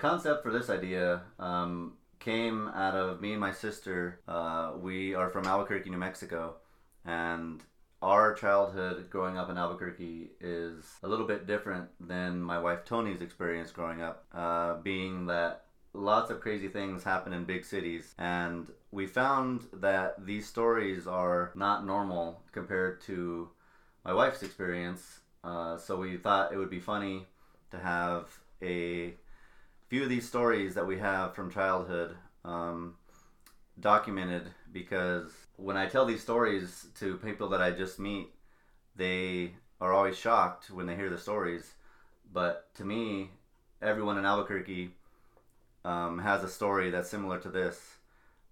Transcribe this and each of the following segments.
concept for this idea um, came out of me and my sister. Uh, we are from Albuquerque, New Mexico, and our childhood growing up in Albuquerque is a little bit different than my wife Tony's experience growing up, uh, being that lots of crazy things happen in big cities, and we found that these stories are not normal compared to my wife's experience. Uh, so we thought it would be funny to have a few of these stories that we have from childhood um, documented because when I tell these stories to people that I just meet, they are always shocked when they hear the stories. But to me, everyone in Albuquerque um, has a story that's similar to this.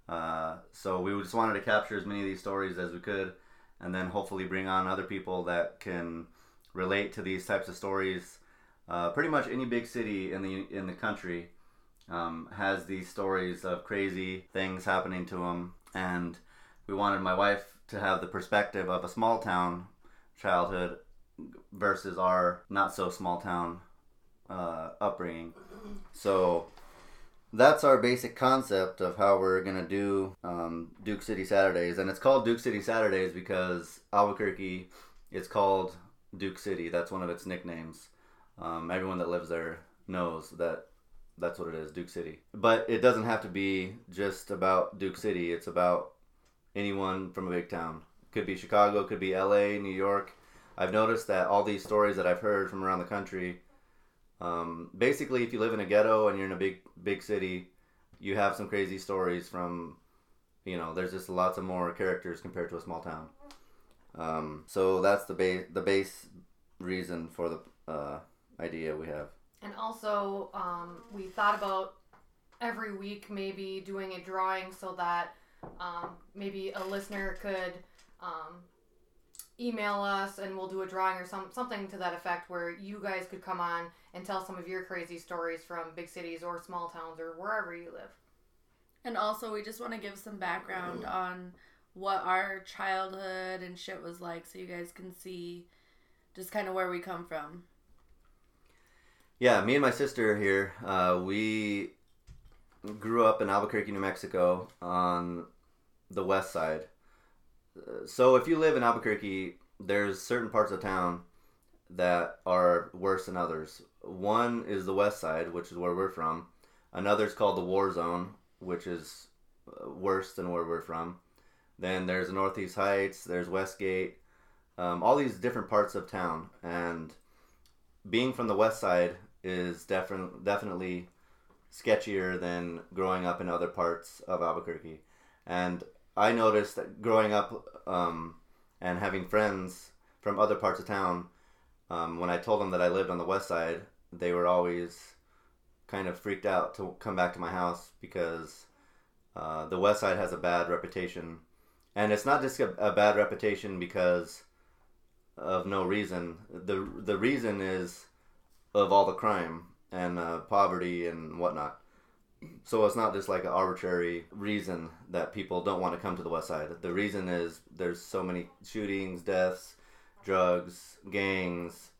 Uh, so we just wanted to capture as many of these stories as we could, and then hopefully bring on other people that can relate to these types of stories. Uh, pretty much any big city in the in the country um, has these stories of crazy things happening to them, and we wanted my wife to have the perspective of a small town childhood versus our not so small town uh, upbringing. So that's our basic concept of how we're gonna do um, Duke City Saturdays, and it's called Duke City Saturdays because Albuquerque is called Duke City. That's one of its nicknames. Um, everyone that lives there knows that that's what it is, Duke City. But it doesn't have to be just about Duke City. It's about anyone from a big town. Could be Chicago, could be L.A., New York. I've noticed that all these stories that I've heard from around the country um, basically, if you live in a ghetto and you're in a big big city, you have some crazy stories from, you know, there's just lots of more characters compared to a small town. Um, so that's the base the base reason for the uh, idea we have. And also, um, we thought about every week maybe doing a drawing so that um, maybe a listener could um, email us and we'll do a drawing or some something to that effect where you guys could come on and tell some of your crazy stories from big cities or small towns or wherever you live. And also, we just want to give some background on what our childhood and shit was like so you guys can see just kind of where we come from. Yeah, me and my sister here, uh, we grew up in Albuquerque, New Mexico, on the west side. Uh, So if you live in Albuquerque, there's certain parts of town that are worse than others. One is the west side, which is where we're from. Another is called the war zone, which is uh, worse than where we're from. Then there's Northeast Heights, there's Westgate, um, all these different parts of town. And being from the west side is definitely definitely sketchier than growing up in other parts of Albuquerque. And I noticed that growing up um, and having friends from other parts of town, um, when I told them that I lived on the west side, they were always kind of freaked out to come back to my house because uh, the west side has a bad reputation. And it's not just a, a bad reputation because of no reason. The, the reason is of all the crime and uh, poverty and whatnot. So it's not just like an arbitrary reason that people don't want to come to the west side. The reason is there's so many shootings, deaths, drugs, gangs,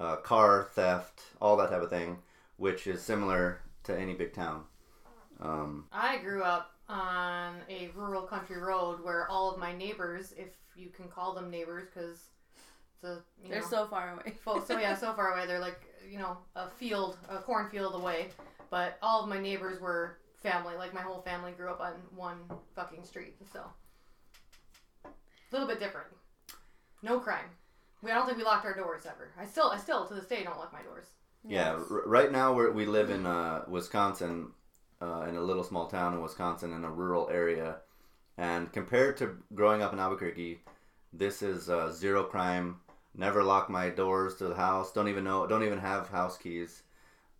uh, car theft, all that type of thing, which is similar to any big town. Um, I grew up on a rural country road where all of my neighbors, if you can call them neighbors, because it's a you They're know, so far away. So yeah, so far away. They're like you know a field, a cornfield away. But all of my neighbors were family. Like my whole family grew up on one fucking street. So a little bit different. No crime. We I don't think we locked our doors ever. I still I still to this day don't lock my doors. Yeah, r- right now we're, we live in uh, Wisconsin, uh, in a little small town in Wisconsin, in a rural area, and compared to growing up in Albuquerque, this is uh, zero crime. Never lock my doors to the house. Don't even know. Don't even have house keys.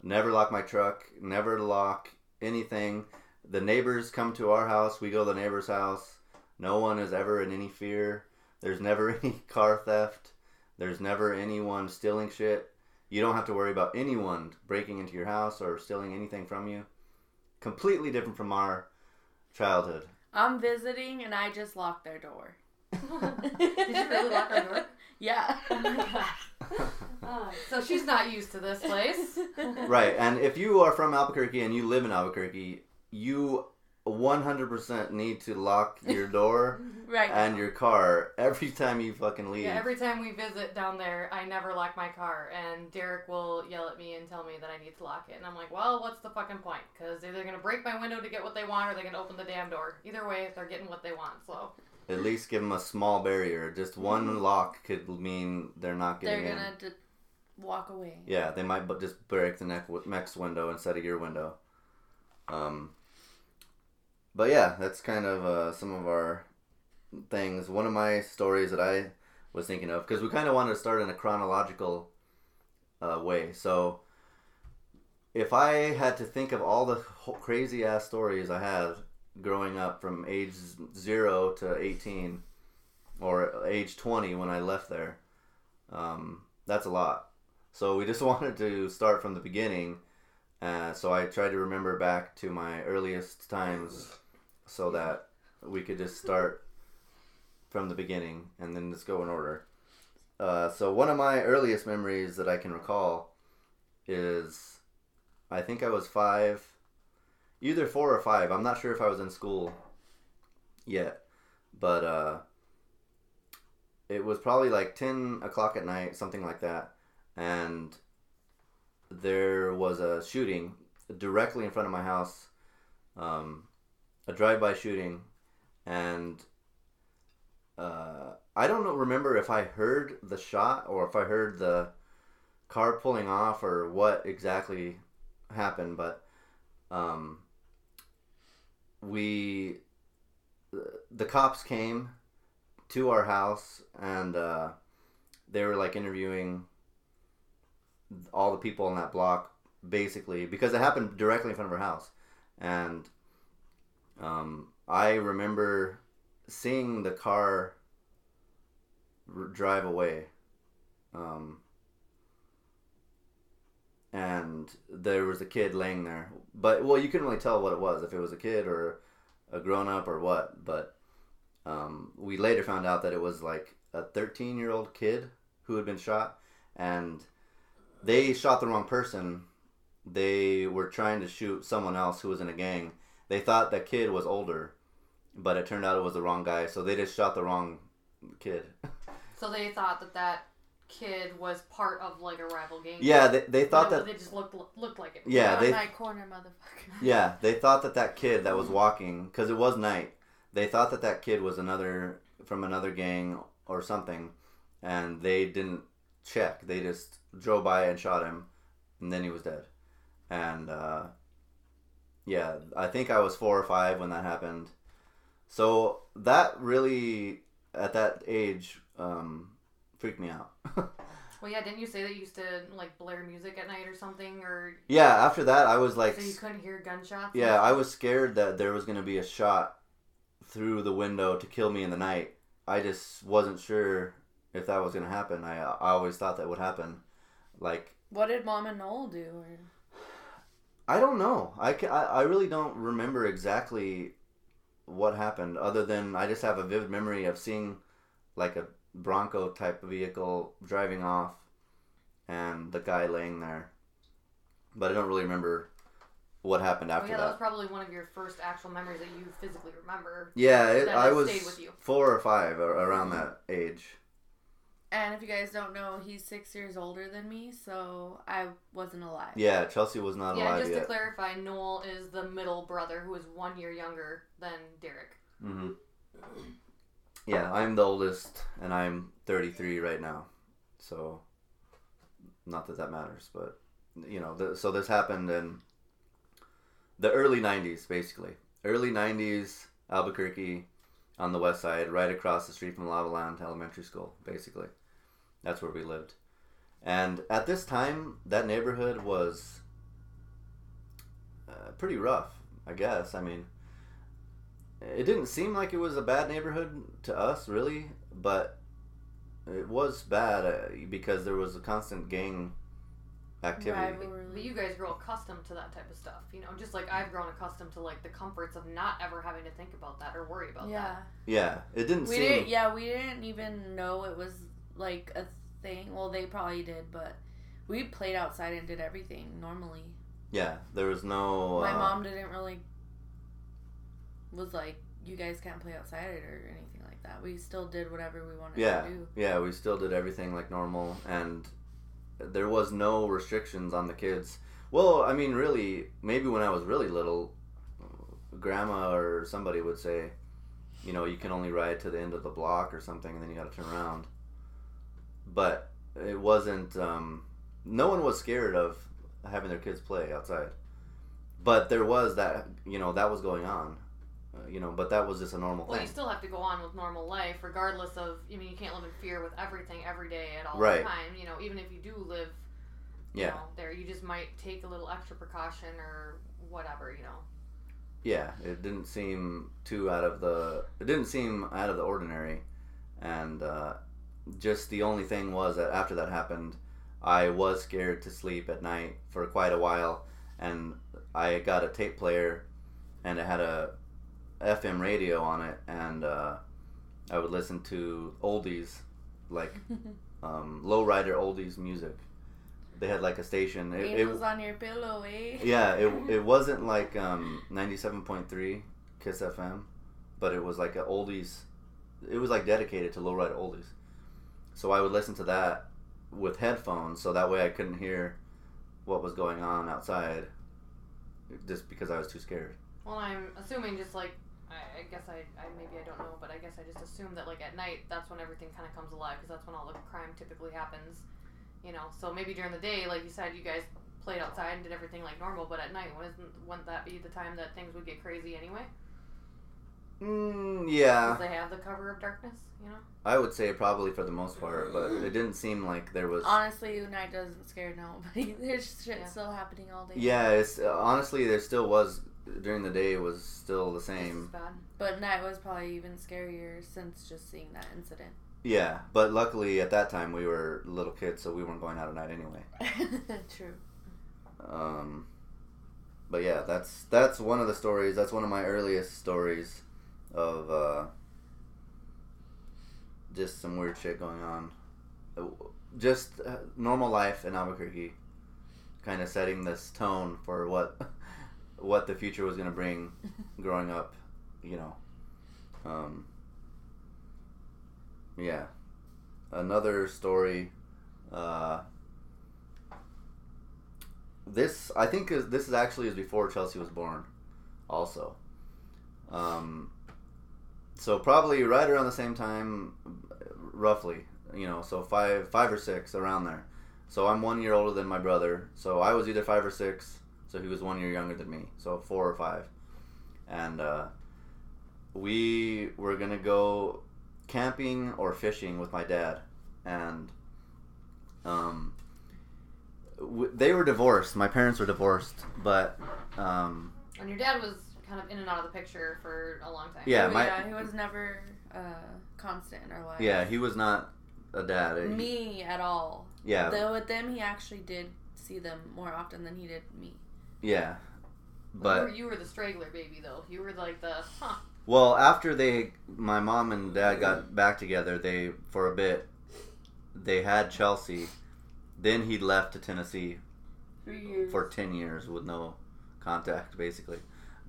Never lock my truck. Never lock anything. The neighbors come to our house. We go to the neighbor's house. No one is ever in any fear. There's never any car theft. There's never anyone stealing shit. You don't have to worry about anyone breaking into your house or stealing anything from you. Completely different from our childhood. I'm visiting and I just locked their door. Did you really lock our door? Yeah. Oh my gosh. Uh, oh, so she's not used to this place. right, and if you are from Albuquerque and you live in Albuquerque, you 100% need to lock your door Right. and your car every time you fucking leave. Yeah, every time we visit down there, I never lock my car, and Derek will yell at me and tell me that I need to lock it. And I'm like, well, what's the fucking point? Because they're gonna break my window to get what they want, or they're gonna open the damn door. Either way, they're getting what they want. So At least give them a small barrier. Just one lock could mean they're not getting They're in. gonna d- walk away. Yeah, they might bu- just break the neck- next window instead of your window. Um, but yeah, that's kind of uh, some of our things. One of my stories that I was thinking of because we kind of wanted to start in a chronological uh, way. So if I had to think of all the crazy ass stories I had growing up from age zero to eighteen or age twenty when I left there, um, that's a lot. So we just wanted to start from the beginning. Uh, so I tried to remember back to my earliest times so that we could just start from the beginning and then just go in order. Uh, so one of my earliest memories that I can recall is I think I was five, either four or five. I'm not sure if I was in school yet, but uh, it was probably like 10 o'clock at night, something like that. And there was a shooting directly in front of my house, um, a drive-by shooting, and uh, I don't know, remember if I heard the shot or if I heard the car pulling off or what exactly happened, but um, we the cops came to our house and uh, they were like interviewing all the people on that block basically because it happened directly in front of our house. And um, i remember seeing the car drive away um, and there was a kid laying there but well you couldn't really tell what it was if it was a kid or a grown-up or what but um, we later found out that it was like a 13 year old kid who had been shot and they shot the wrong person. They were trying to shoot someone else who was in a gang. They thought that kid was older, but it turned out it was the wrong guy. So they just shot the wrong kid. so they thought that that kid was part of like a rival gang. yeah, they, they thought No, that. they just looked looked like it. Yeah, they my corner, motherfucker. yeah they thought that that kid that was walking because it was night. They thought that that kid was another from another gang or something, and they didn't check. They just drove by and shot him, and then he was dead. And uh, yeah, I think I was four or five when that happened. So that really, at that age, um, freaked me out. Well, yeah. Didn't you say that you used to like blare music at night or something, or yeah, after that, I was like, so you couldn't hear gunshots? yeah, I was scared that there was going to be a shot through the window to kill me in the night. I just wasn't sure if that was going to happen. I, I always thought that would happen. Like, What did Mom and Noel do? Or... I don't know. I, I, I really don't remember exactly what happened, other than I just have a vivid memory of seeing like a Bronco type vehicle driving off and the guy laying there. But I don't really remember what happened Oh, after yeah, that was that. probably one of your first actual memories that you physically remember. Yeah, it, I was with you. four or five around that age. And if you guys don't know, he's six years older than me, so I wasn't alive. Yeah, Chelsea was not yeah, alive Yeah, just yet. to clarify, Noel is the middle brother who is one year younger than Derek. hmm Yeah, I'm the oldest, and I'm 33 right now. So, not that that matters, but you know, the, so this happened in the early 90s, basically. Early 90s, Albuquerque, on the west side, right across the street from Lava Land Elementary School, basically. That's where we lived. And at this time, that neighborhood was uh, pretty rough, I guess. I mean, it didn't seem like it was a bad neighborhood to us, really, but it was bad uh, because there was a constant gang activity. Rivalry. But you guys grow accustomed to that type of stuff, you know. Just like I've grown accustomed to like the comforts of not ever having to think about that or worry about Yeah. that. Yeah, it didn't We seem. didn't. Yeah, we didn't even know it was like a thing. Well, they probably did, but we played outside and did everything normally. Yeah, there was no. My uh, mom didn't really was like, "You guys can't play outside or anything like that." We still did whatever we wanted Yeah. to do. Yeah, we still did everything like normal, and there was no restrictions on the kids. Well, I mean, really, maybe when I was really little, grandma or somebody would say, you know, you can only ride to the end of the block or something, and then you got to turn around. But it wasn't. Um, no one was scared of having their kids play outside. But there was that, you know, that was going on. Uh, you know, but that was just a normal Well, thing. you still have to go on with normal life, regardless of. I mean, you can't live in fear with everything every day at all Right. the time. You know, even if you do live, you Yeah. know, there, you just might take a little extra precaution or whatever. You know. yeah, it didn't seem too out of the. It didn't seem out of the ordinary, and uh, just the only thing was that after that happened, I was scared to sleep at night for quite a while, and I got a tape player, and it had a FM radio on it, and uh, I would listen to oldies, like um, lowrider oldies music. They had like a station. It, it, Angels on your pillow, eh? yeah, it, it wasn't like um, 97.3 Kiss FM, but it was like a oldies. It was like dedicated to lowrider oldies. So I would listen to that with headphones, so that way I couldn't hear what was going on outside, just because I was too scared. Well, I'm assuming just like I, I guess I, I maybe I don't know, but I guess I just assume that like at night that's when everything kind of comes alive because that's when all the crime typically happens. You know, so maybe during the day, like you said, you guys played outside and did everything like normal, but at night, wouldn't wouldn't that be the time that things would get crazy anyway? Mm, Because yeah, they have the cover of darkness, you know. I would say probably for the most part, but it didn't seem like there was. Honestly, night doesn't scare nobody. There's shit Yeah. still happening all day. Yeah, it's honestly there still was during the day it was still the same. bad. But night was probably even scarier since just seeing that incident. Yeah, but luckily at that time we were little kids, so we weren't going out at night anyway. True. Um, but yeah, that's that's one of the stories. That's one of my earliest stories of uh, just some weird shit going on. Just uh, normal life in Albuquerque, kind of setting this tone for what what the future was gonna bring growing up. You know. Um, yeah. Another story. Uh, this I think is this is actually is before Chelsea was born, also. Um, so probably right around the same time, roughly. You know, so five five or six around there. So I'm one year older than my brother. So I was either five or six. So he was one year younger than me. So four or five, and uh, we were gonna go camping or fishing with my dad, and um, w- they were divorced. My parents were divorced, but um, And your dad was kind of in and out of the picture for a long time. Yeah, my- yeah, he was never uh, constant in our lives. yeah, he was not a dad. He- me at all. yeah, Though with them, he actually did see them more often than he did me. Yeah, you, but were, you were the straggler baby, though. You were like the huh. well, after they, my mom and dad got back together, they for a bit, they had Chelsea. Then he left to Tennessee Three years. for 10 years with no contact basically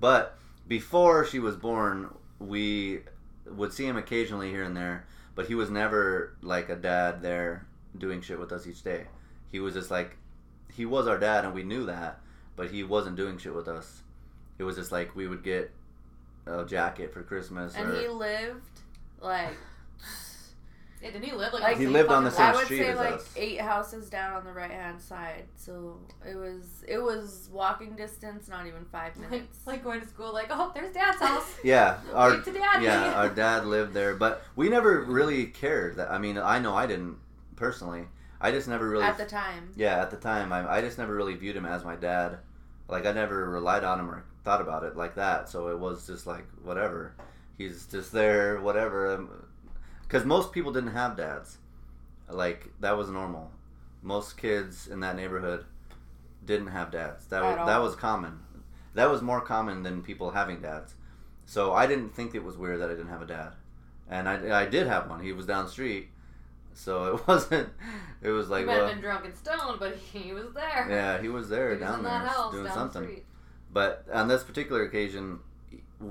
but before she was born we would see him occasionally here and there but he was never like a dad there doing shit with us each day he was just like he was our dad and we knew that but he wasn't doing shit with us it was just like we would get a jacket for christmas and or he lived like Yeah, didn't he live like Like, He lived on the fucking same I would street say as like us. eight houses down on the right hand side. So it was it was walking distance, not even five minutes. like going to school, like, oh, there's dad's house. yeah our Wave to daddy. yeah, our dad lived there, but we never really cared. That I mean, I know I didn't personally. I just never really. at the time. yeah, at the time, I, I just never really viewed him as my dad. Like I never relied on him or thought about it like that. So it was just like whatever. He's just there, whatever. Um, because most people didn't have dads. Like that was normal. Most kids in that neighborhood didn't have dads. That was that was common. That was more common than people having dads. So I didn't think it was weird that I didn't have a dad, and I, I did have one. He was down the street, so it wasn't. It was He like might have been drunk and stoned, but he was there. yeah, he was there he was down in there house doing down something. the. But on this particular occasion,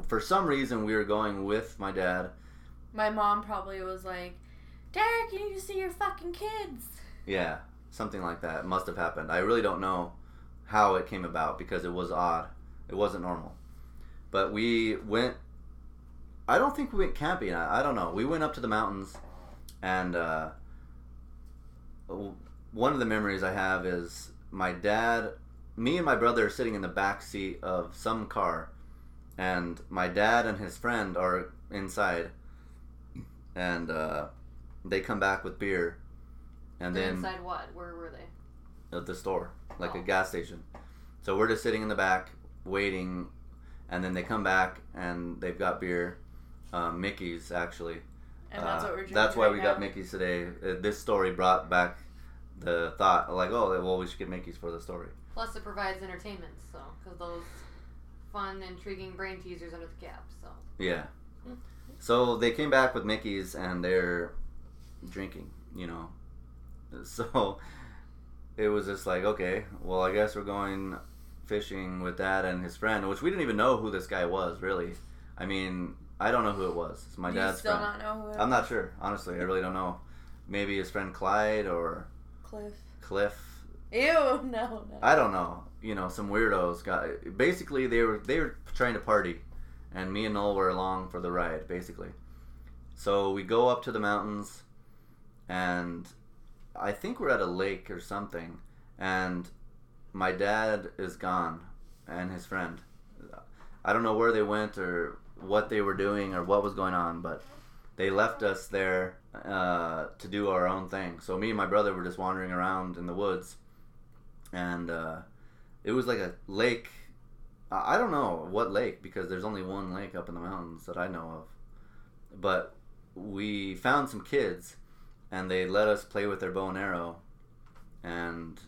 for some reason, we were going with my dad. My mom probably was like, Derek, you need to see your fucking kids. Yeah, something like that must have happened. I really don't know how it came about because it was odd. It wasn't normal. But we went. I don't think we went camping. I, I don't know. We went up to the mountains, and uh, one of the memories I have is my dad, me and my brother are sitting in the back seat of some car, and my dad and his friend are inside, and uh, they come back with beer, and They're then inside what? Where were they? at the store, like a Oh. gas station. So we're just sitting in the back waiting, and then they come back and they've got beer, um, Mickey's actually. And that's Uh, what we're drinking. That's why right we now. got Mickey's today. Uh, this story brought back the thought, like, oh, well, we should get Mickey's for the story. Plus, it provides entertainment, so because those fun, intriguing brain teasers under the cap. So Yeah. Mm. So they came back with Mickey's and they're drinking, you know. So it was just like, okay, well, I guess we're going fishing with dad and his friend, which we didn't even know who this guy was, really. I mean, I don't know who it was. It's my Do dad's still friend. not know who it I'm not sure, honestly. I really don't know. Maybe his friend Clyde or Cliff. Cliff. Ew, no, no. I don't know. You know, some weirdos got. Basically, they were they were trying to party, and me and Noel were along for the ride. Basically, so we go up to the mountains, and I think we're at a lake or something, and my dad is gone, and his friend. I don't know where they went or what they were doing or what was going on, but they left us there uh, to do our own thing. So me and my brother were just wandering around in the woods, and uh, it was like a lake. I don't know what lake because there's only one lake up in the mountains that I know of. But we found some kids, and they let us play with their bow and arrow, and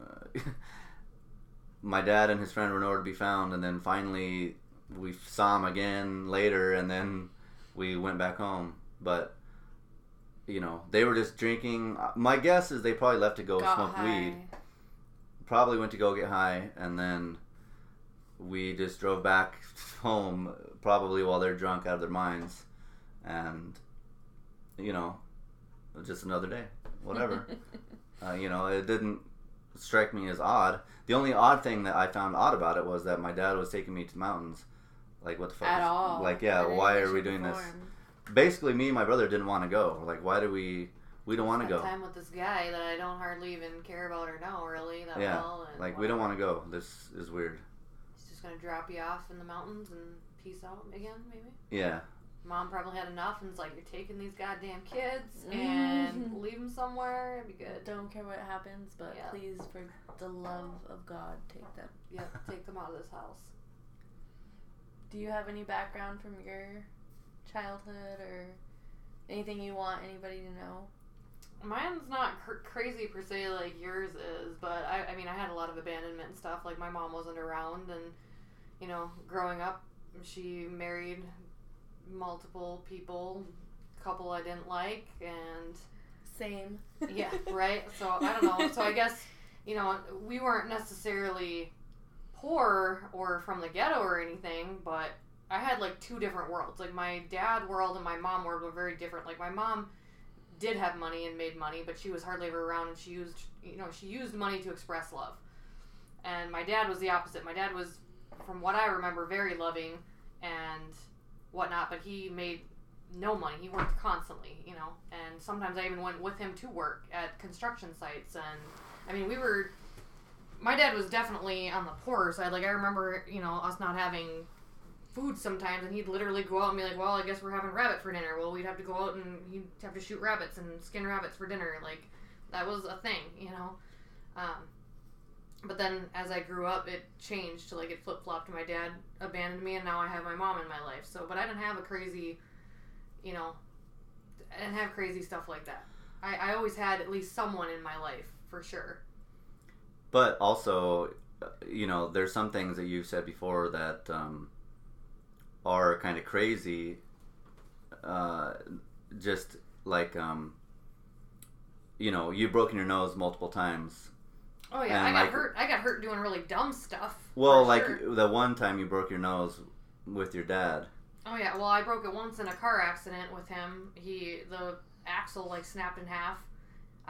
uh, my dad and his friend were nowhere to be found. And then finally, we saw him again later, and then we went back home. But you know, they were just drinking. My guess is they probably left to go Got smoke high. weed probably went to go get high and then we just drove back home probably while they're drunk out of their minds and you know just another day whatever uh, you know it didn't strike me as odd the only odd thing that i found odd about it was that my dad was taking me to the mountains like what the fuck At is- all. like yeah why are we shape or doing this basically me and my brother didn't want to go like why do we we don't want to go time with this guy that I don't hardly even care about or know really that Yeah, well. And like we don't want to go this is weird He's just gonna drop you off in the mountains and peace out again, maybe. yeah Mom probably had enough and it's like you're taking these goddamn kids and leave them somewhere. It'd be good. Don't care what happens, but Yeah. please, for the love of God, take them. Yep, take them out of this house. Do you have any background from your childhood or anything you want anybody to know? Mine's not cr- crazy per se like yours is, but I, I mean, I had a lot of abandonment and stuff. Like, my mom wasn't around, and, you know, growing up, she married multiple people, couple I didn't like, and Same. yeah, right? So, I don't know. So, I guess, you know, we weren't necessarily poor or from the ghetto or anything, but I had like two different worlds. Like, my dad world and my mom world were very different. Like, my mom did have money and made money, but she was hardly ever around and she used, you know, she used money to express love. And my dad was the opposite. My dad was, from what I remember, very loving and whatnot, but he made no money. He worked constantly, you know, and sometimes I even went with him to work at construction sites. And I mean, we were, my dad was definitely on the poorer side. Like, I remember, you know, us not having food sometimes, and he'd literally go out and be like, "Well, I guess we're having rabbit for dinner." Well, we'd have to go out and he'd have to shoot rabbits and skin rabbits for dinner. Like that was a thing, you know. Um, but then as I grew up, it changed to like it flip flopped. My dad abandoned me, and now I have my mom in my life. So, but I didn't have a crazy, you know, I didn't have crazy stuff like that. I, I always had at least someone in my life for sure. But also, you know, there's some things that you've said before that um, are kind of crazy. Uh, just like, um, you know, you've broken your nose multiple times. Oh yeah, I got like- hurt. I got hurt doing really dumb stuff. Well, like sure. the one time you broke your nose with your dad. Oh yeah, well I broke it once in a car accident with him. He the axle like snapped in half.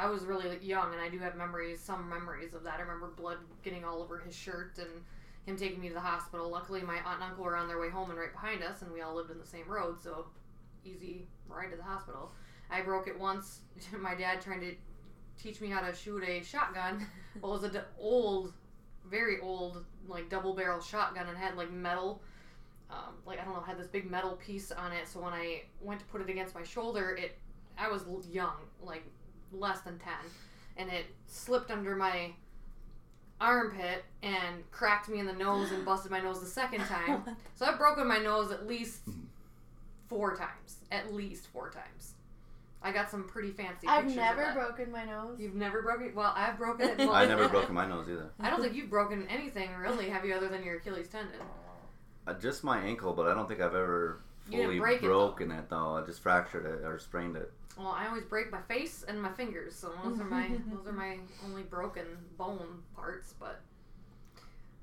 I was really young and I do have memories, some memories of that. I remember blood getting all over his shirt and him taking me to the hospital. Luckily my aunt and uncle were on their way home and right behind us and we all lived in the same road, so easy ride to the hospital. I broke it once. my dad trying to teach me how to shoot a shotgun. Well, it was an old, very old, like double barrel shotgun and had like metal um, like I don't know, had this big metal piece on it. So when I went to put it against my shoulder, it I was young, like less than ten, and it slipped under my armpit and cracked me in the nose and busted my nose the second time. So I've broken my nose at least four times, at least four times. I got some pretty fancy. I've pictures never of that. broken my nose. You've never broken? Well, I've broken it. I've never broken my nose either. I don't think you've broken anything really, have you, other than your Achilles tendon? Uh, just my ankle, but I don't think I've ever You didn't fully break it, though. broken it, though. I just fractured it or sprained it. Well, I always break my face and my fingers, so those are my those are my only broken bone parts. But,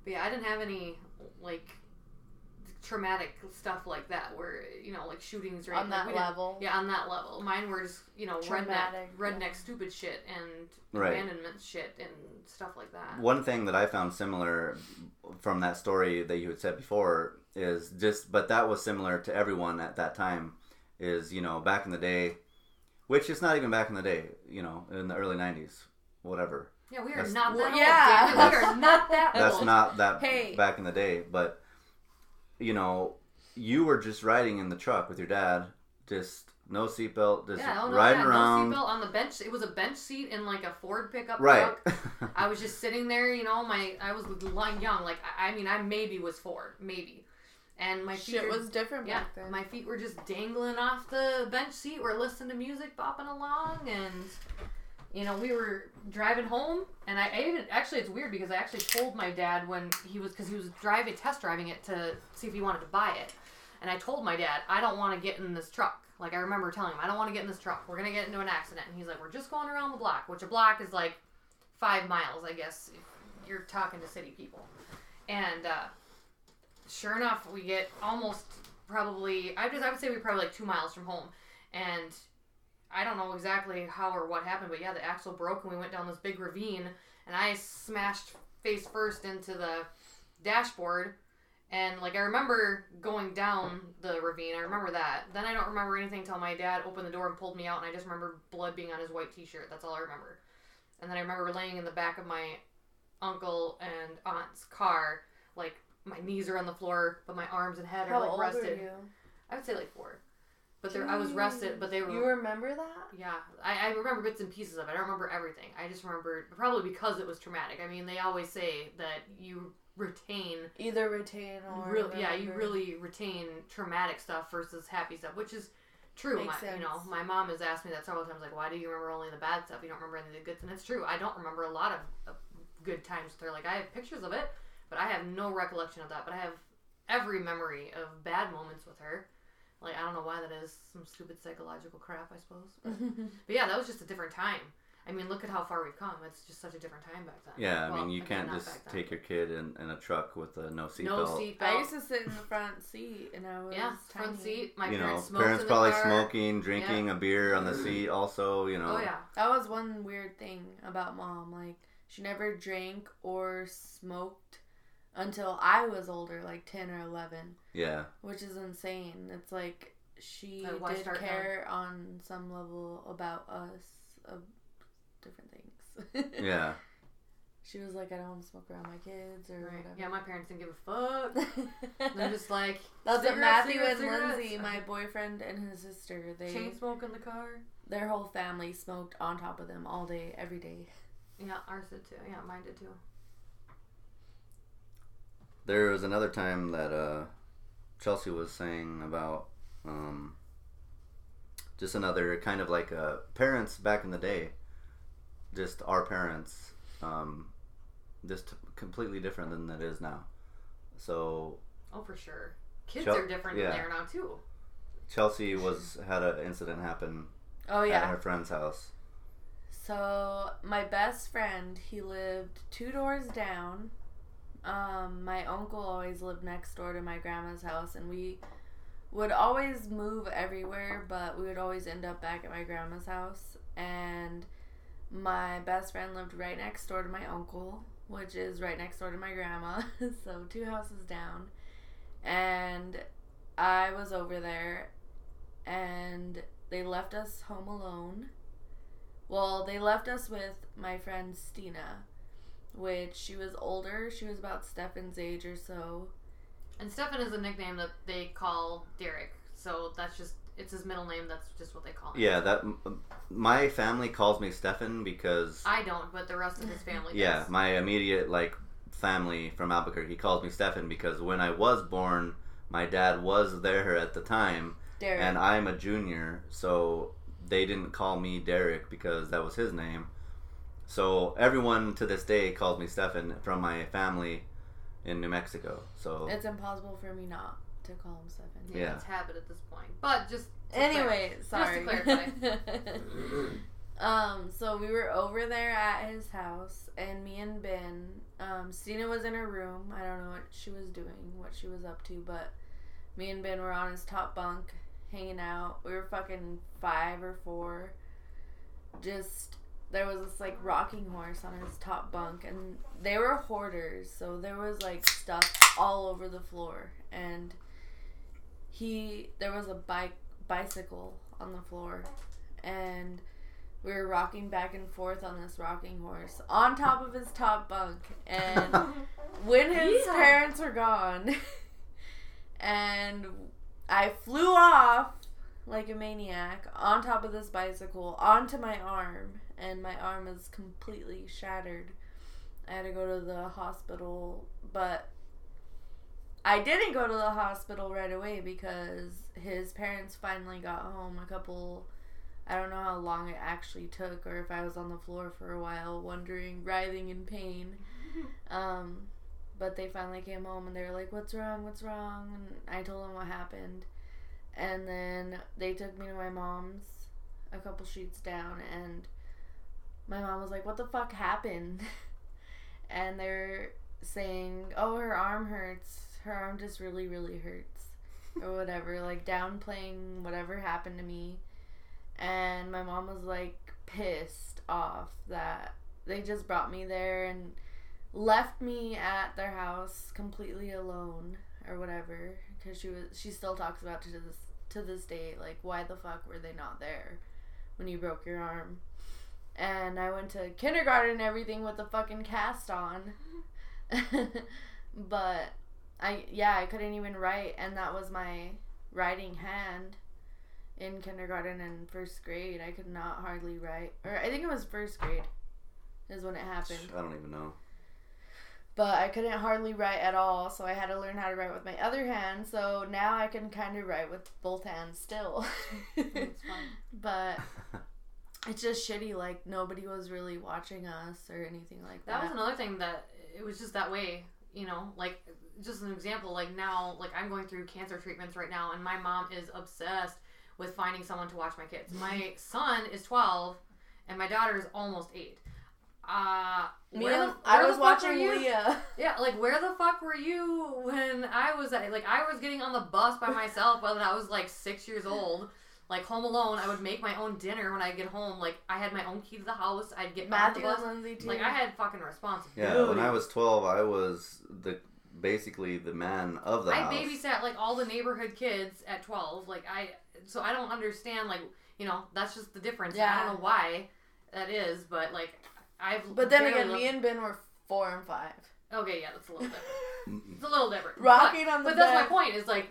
but yeah, I didn't have any like traumatic stuff like that, where you know, like shootings or on anything. that We level. Yeah, on that level. Mine were just you know Traumatic, redneck, redneck, yeah. stupid shit and Right. abandonment shit and stuff like that. One thing that I found similar from that story that you had said before is just, but that was similar to everyone at that time. Is you know back in the day, which is not even back in the day. You know, in the early '90s, whatever. Yeah, we are That's- not that Well, old. yeah. We are not that That's old. not that Hey. back in the day, but you know, you were just riding in the truck with your dad, just no seatbelt, just yeah, oh, no, riding yeah, around. No seatbelt on the bench. It was a bench seat in like a Ford pickup right. truck. I was just sitting there, you know. My I was li- young, like I I mean, I maybe was four, maybe, and my feet Shit were- was different yeah, back then. my feet were just dangling off the bench seat. We're listening to music, bopping along, and you know we were driving home. And I, I even actually it's weird because I actually told my dad when he was because he was driving test driving it to see if he wanted to buy it, and I told my dad I don't want to get in this truck. Like I remember telling him I don't want to get in this truck. We're gonna get into an accident. And he's like, we're just going around the block, which a block is like five miles, I guess. If you're talking to city people, and. uh sure enough, we get almost probably I just I would say we're probably like two miles from home, and I don't know exactly how or what happened, but yeah, the axle broke and we went down this big ravine, and I smashed face first into the dashboard. And like I remember going down the ravine, I remember that. Then I don't remember anything until my dad opened the door and pulled me out, and I just remember blood being on his white T-shirt. That's all I remember. And then I remember laying in the back of my uncle and aunt's car, like my knees are on the floor, but my arms and head How are like old rested. were you? I would say like four, but there, I was rested. But they were You remember that? yeah, I, I remember bits and pieces of it. I don't remember everything. I just remember probably because it was traumatic. I mean, they always say that you retain, Either retain or real, yeah, you really retain traumatic stuff versus happy stuff, which is true. Makes my, You know, my mom has asked me that several times, like, why do you remember only the bad stuff? You don't remember any of the good, stuff and it's true. I don't remember a lot of, of good times with her. Like, I have pictures of it, but I have no recollection of that. But I have every memory of bad moments with her. Like, I don't know why that is. Some stupid psychological crap, I suppose. But but yeah, that was just a different time. I mean, look at how far we've come. It's just such a different time back then. Yeah, I mean, you again, can't not just take your kid in, in a truck with a no seatbelt. no seatbelt. I used to sit in the front seat and I was yeah, tiny. front seat. My you know, parents smoked parents in the probably car. smoking, drinking a beer on the seat. Also, you know, Oh yeah, That was one weird thing about mom. Like she never drank or smoked until I was older, like ten or eleven, yeah, which is insane. It's like she Like, did start young? care on some level about us of different things. yeah. She was like, I don't want to smoke around my kids or right. whatever. Yeah, my parents didn't give a fuck. They're just like That's what Matthew cigarettes, and cigarettes. Lindsay, my boyfriend and his sister, they chain smoke in the car. their whole family smoked on top of them all day, every day. Yeah, ours did too. Yeah, mine did too. There was another time that uh, Chelsea was saying about um, just another kind of like uh, parents back in the day, just our parents, um, just completely different than it is now. So Oh, for sure. Kids Chel- are different yeah. than they are now too. Chelsea was had an incident happen Oh yeah. at her friend's house. So my best friend, he lived two doors down. Um, my uncle always lived next door to my grandma's house, and we would always move everywhere, but we would always end up back at my grandma's house. And my best friend lived right next door to my uncle, which is right next door to my grandma. so two houses down. And I was over there, and they left us home alone. Well, they left us with my friend Stina, which she was older. She was about Stefan's age or so. And Stefan is a nickname that they call Derek. So that's just it's his middle name. That's just what they call him. Yeah, that my family calls me Stefan because I don't, but the rest of his family. yeah, does. my immediate like family from Albuquerque calls me Stefan because when I was born, my dad was there at the time, Derek. and I'm a junior, so they didn't call me Derek because that was his name. So everyone to this day calls me Stefan from my family in New Mexico. So it's impossible for me not to call him Stefan. yeah, Yeah. it's habit at this point. But just to Anyway, sorry. to clarify. um, so we were over there at his house, and me and Ben, um, Stina was in her room. I don't know what she was doing, what she was up to, but me and Ben were on his top bunk, hanging out. We were fucking five or four. Just there was this like rocking horse on his top bunk, and they were hoarders, so there was like stuff all over the floor, and he there was a bike bicycle on the floor and we were rocking back and forth on this rocking horse on top of his top bunk and when his Yeah. parents were gone and I flew off like a maniac on top of this bicycle onto my arm and my arm is completely shattered. I had to go to the hospital, but I didn't go to the hospital right away because his parents finally got home a couple I don't know how long it actually took or if I was on the floor for a while wondering, writhing in pain. Um but they finally came home and they were like, "What's wrong? What's wrong?" And I told them what happened. And then they took me to my mom's a couple sheets down and my mom was like, "What the fuck happened?" and they're saying, "Oh, her arm hurts. Her arm just really really hurts." or whatever, like downplaying whatever happened to me. And my mom was like pissed off that they just brought me there and left me at their house completely alone or whatever because she was she still talks about to this to this day like why the fuck were they not there when you broke your arm and i went to kindergarten and everything with the fucking cast on but i yeah i couldn't even write and that was my writing hand in kindergarten and first grade i could not hardly write or i think it was first grade is when it happened I don't even know. but I couldn't hardly write at all, so I had to learn how to write with my other hand. So now I can kind of write with both hands still. It's fun. but it's just shitty. Like nobody was really watching us or anything like that. That was another thing that it was just that way, you know, like just an example, like now, like I'm going through cancer treatments right now, and my mom is obsessed with finding someone to watch my kids. My son is 12, and my daughter is almost 8. Uh, Me where the- I was the fuck were watching you? Leah. Yeah, like where the fuck were you when I was at, like I was getting on the bus by myself when I was like six years old, like home alone. I would make my own dinner when I get home. Like I had my own key to the house. I'd get on the Matthew bus. and Lindsay too. Like I had fucking responsibility. Yeah, when I was 12, I was the basically the man of the I house. I babysat like all the neighborhood kids at 12. Like I, so I don't understand. Like you know, that's just the difference. I don't know why that is, but like I've. but then again, looked- me and Ben were four and five. Okay, yeah, that's a little different. It's a little different. Rocking but, on the But that's my point. Is like,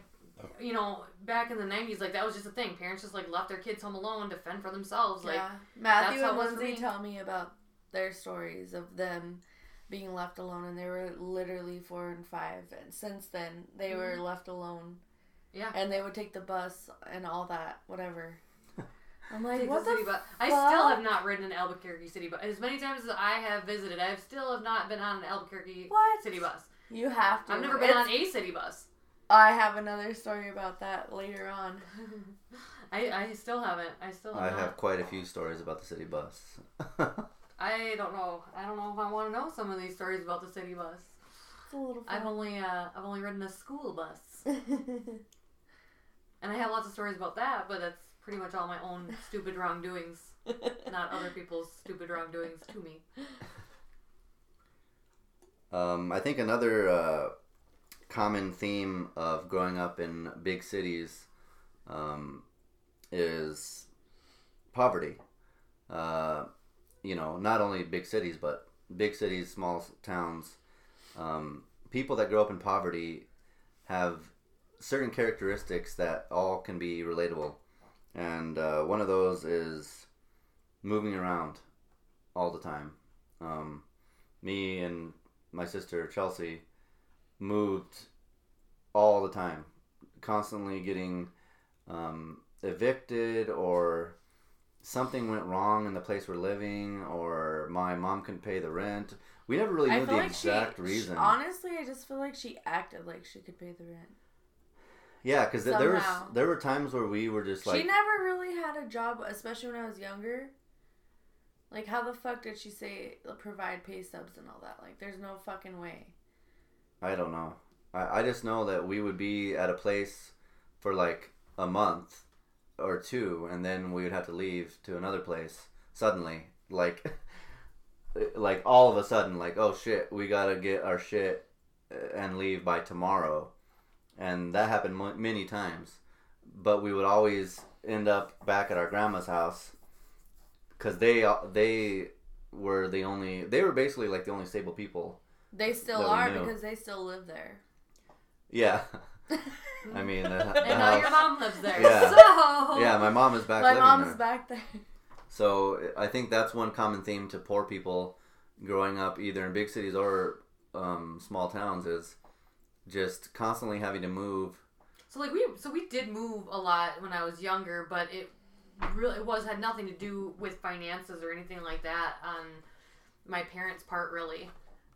you know, back in the '90s, like that was just a thing. Parents just like left their kids home alone to fend for themselves. Like, yeah, Matthew and it was for Lindsay me. tell me about their stories of them being left alone, and they were literally four and five. And since then, they were mm-hmm. left alone, Yeah. and they would take the bus and all that, whatever. I'm like, Take what the bus. I still have not ridden an Albuquerque city bus. As many times as I have visited, I have still have not been on an Albuquerque What? city bus. You have to. I've never been It's- on a city bus. I have another story about that later on. I, I still haven't. I still have I not. have quite a few stories about the city bus. I don't know. I don't know if I want to know some of these stories about the city bus. It's a little I've only uh, I've only ridden a school bus, and I have lots of stories about that. But that's pretty much all my own stupid wrongdoings, not other people's stupid wrongdoings to me. Um, I think another uh, common theme of growing up in big cities um, is poverty. Uh, you know, not only big cities, but big cities, small towns. Um, people that grow up in poverty have certain characteristics that all can be relatable. And uh, one of those is moving around all the time. Um, me and my sister Chelsea moved all the time, constantly getting um, evicted or something went wrong in the place we're living or my mom couldn't pay the rent. We never really knew the like exact she, reason. she- honestly, I just feel like she acted like she could pay the rent. yeah, because there was there were times where we were just like she never really had a job, especially when I was younger. Like, how the fuck did she say provide pay stubs and all that? Like, there's no fucking way. I don't know. I, I just know that we would be at a place for like a month or two, and then we would have to leave to another place suddenly. Like, like all of a sudden, like, oh shit, we gotta get our shit uh, and leave by tomorrow. And that happened m- many times. But we would always end up back at our grandma's house because they, they were the only, they were basically like the only stable people. They still That are because they still live there. Yeah. I mean, the, the And now your mom lives there. Yeah. So Yeah, my mom is back My living mom there. is back there. So I think that's one common theme to poor people growing up either in big cities or um, small towns is just constantly having to move. So like we so we did move a lot when I was younger, but it really it was had nothing to do with finances or anything like that on my parents' part really.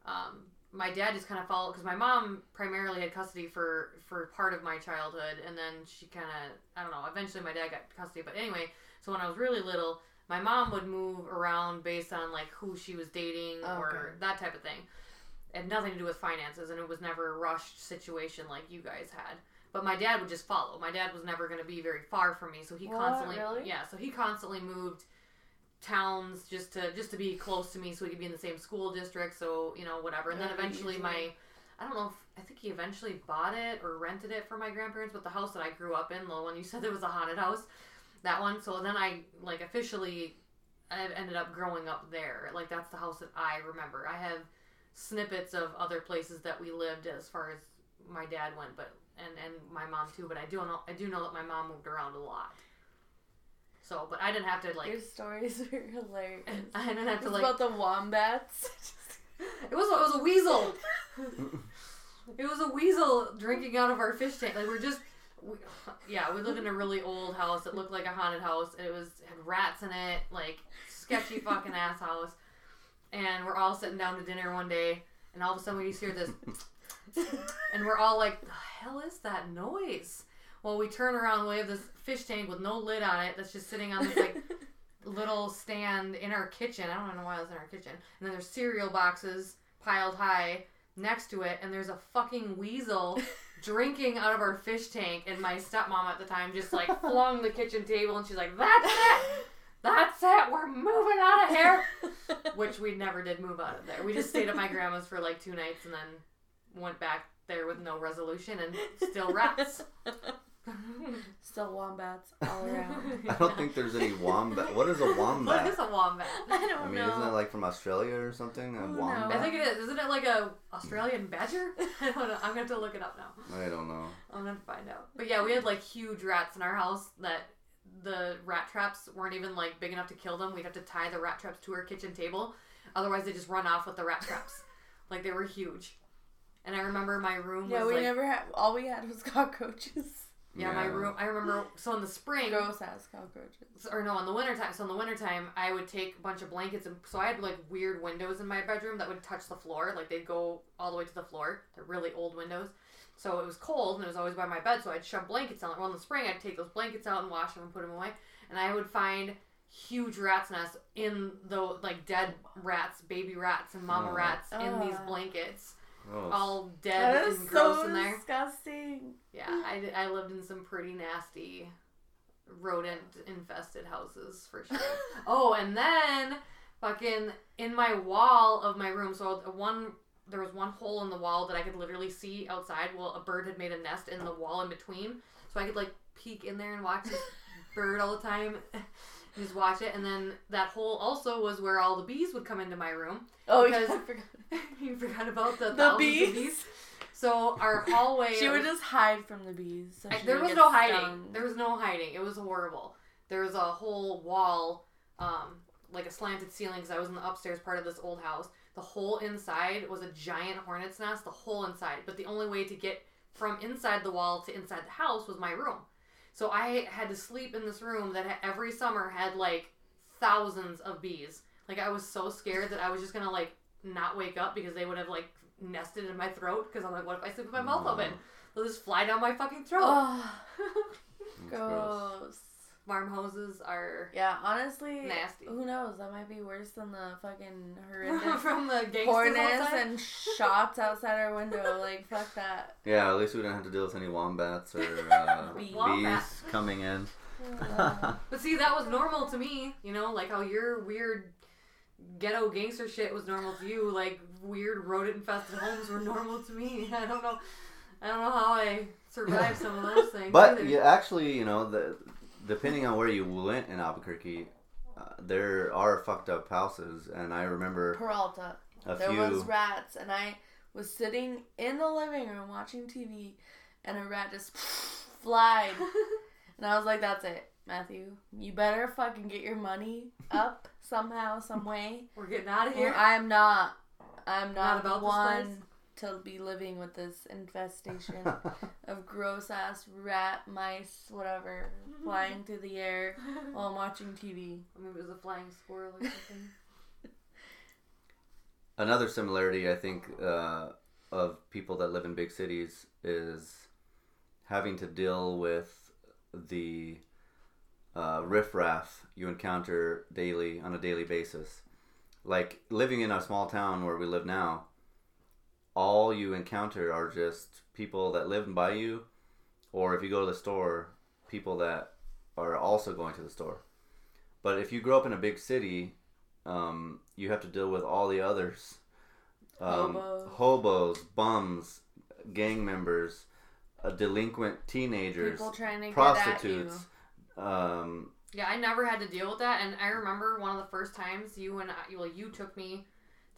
Um, my dad just kind of followed because my mom primarily had custody for for part of my childhood, and then she kind of I don't know. Eventually, my dad got custody, but anyway. So when I was really little, my mom would move around based on like who she was dating or Okay. that type of thing. It had nothing to do with finances, and it was never a rushed situation like you guys had. But my dad would just follow. My dad was never going to be very far from me, so he What? constantly, Really? yeah, so he constantly moved towns just to just to be close to me, so we could be in the same school district. So you know, whatever. And then eventually, my, I don't know if I think he eventually bought it or rented it for my grandparents. But the house that I grew up in, the one you said that was a haunted house, that one. So then I like officially, I ended up growing up there. Like that's the house that I remember. I have snippets of other places that we lived as far as my dad went, but and and my mom too. But I do know I do know that my mom moved around a lot. So, but I didn't have to like. Your stories are hilarious. I didn't have to like. about the wombats. It was it was a weasel. it was a weasel drinking out of our fish tank. Like we're just. We, yeah, we lived in a really old house that looked like a haunted house. It was had rats in it, like sketchy fucking ass house. And we're all sitting down to dinner one day, and all of a sudden we just hear this, and we're all like, "The hell is that noise?" Well, we turn around, we have this fish tank with no lid on it that's just sitting on this like little stand in our kitchen. I don't know why it was in our kitchen. And then there's cereal boxes piled high next to it, and there's a fucking weasel drinking out of our fish tank. And my stepmom at the time just like flung the kitchen table, and she's like, "That's it, that's it, we're moving out of here." Which we never did move out of there. We just stayed at my grandma's for like two nights, and then went back there with no resolution and still rats. Still wombats all around. I don't think there's any wombat. What is a What wombat? is a wombat? I don't I mean, know. isn't it like from Australia or something? A wombat? I think it is. Isn't it like a Australian badger? I don't know. I'm gonna have to look it up now. I don't know. I'm gonna have to find out. But yeah, we had like huge rats in our house that the rat traps weren't even like big enough to kill them. We'd have to tie the rat traps to our kitchen table. Otherwise, they just run off with the rat traps. Like they were huge. And I remember my room Yeah, was we like never had. All we had was cockroaches. Yeah, my room. I remember so in the spring Gross ass cockroaches. or no, in the wintertime. So in the wintertime, I would take a bunch of blankets and so I had like weird windows in my bedroom that would touch the floor. Like they'd go all the way to the floor. They're really old windows. So it was cold and it was always by my bed. So I'd shove blankets on. It. Well, in the spring, I'd take those blankets out and wash them and put them away. And I would find huge rats nests in the like dead rats, baby rats, and mama Oh. rats in these ah. blankets, Gross. all dead That is and gross so in there. disgusting. Yeah, I, did- I lived in some pretty nasty rodent infested houses for sure. oh, and then fucking in my wall of my room, so one there was one hole in the wall that I could literally see outside. Well, a bird had made a nest in the wall in between, so I could like peek in there and watch this bird all the time. Just watch it, and then that hole also was where all the bees would come into my room. Oh, Because- yeah, forgot. you forgot about the, The of bees. So our hallway. She would just hide from the bees. So I- there was no hiding. There was no hiding. It was horrible. There was a whole wall, um, like a slanted ceiling, because I was in the upstairs part of this old house. The whole inside was a giant hornet's nest. The whole inside, but the only way to get from inside the wall to inside the house was my room. So I had to sleep in this room that every summer had like thousands of bees. Like I was so scared that I was just gonna like not wake up because they would have like nested in my throat. Because I'm like, what if I sleep with my mouth open? They'll just fly down my fucking throat. Ugh, That's gross. Gross. Farmhouses are Yeah, honestly, nasty. who knows? That might be worse than the fucking horrendous From the gangsters and shots outside our window. Like, fuck that. Yeah, at least we didn't have to deal with any wombats or uh, Bees. bees coming in. Ugh. But see, that was normal to me. You know, like how your weird ghetto gangster shit was normal to you. Like weird rodent infested homes were normal to me. I don't know. I don't know how I survived some of those things. But either. yeah, actually, you know, the depending on where you went in Albuquerque, uh, there are fucked up houses, and I remember Peralta. a there few. was rats, and I was sitting in the living room watching TV, and a rat just flied, and I was like, "That's it, Matthew. You better fucking get your money up somehow, some way. we're getting out of Or here. I'm not. I'm Not not, about this one place? To be living with this infestation of gross ass rat, mice, whatever, flying through the air while I'm watching TV. I mean, it was a flying squirrel or something. Another similarity, I think, uh, of people that live in big cities is having to deal with the uh, riffraff you encounter daily on a daily basis. Like living in a small town where we live now, all you encounter are just people that live by you, or if you go to the store, people that are also going to the store. But if you grow up in a big city, um, you have to deal with all the others um, Hobos. hobos, bums, gang members, uh, delinquent teenagers, People trying to get prostitutes. Um, Yeah, I never had to deal with that, and I remember one of the first times you and I, well, you took me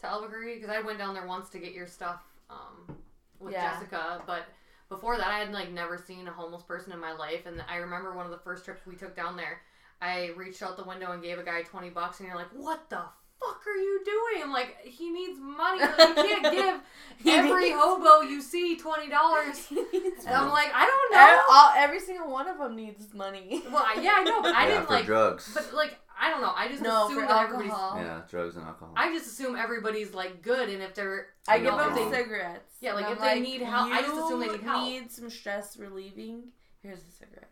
to Albuquerque because I went down there once to get your stuff um, with Yeah. Jessica, but before that, I had like never seen a homeless person in my life, and I remember one of the first trips we took down there. I reached out the window and gave a guy twenty bucks, and you're like, "What the fuck are you doing?" I'm like, "He needs money. Like, you can't give every needs- hobo you see twenty dollars." He needs And I'm like, "I don't Every, know." all, every single one of them needs money. Well, I- yeah, I know, but I yeah, didn't for like. drugs. But like, I don't know. I just no, assume for that everybody's. alcohol. yeah, drugs and alcohol. I just assume everybody's like good, and if they're, I give know, them they- cigarettes. Yeah, like, And if I'm they need help- I just assume they need help." Need some stress relieving. Here's a cigarette.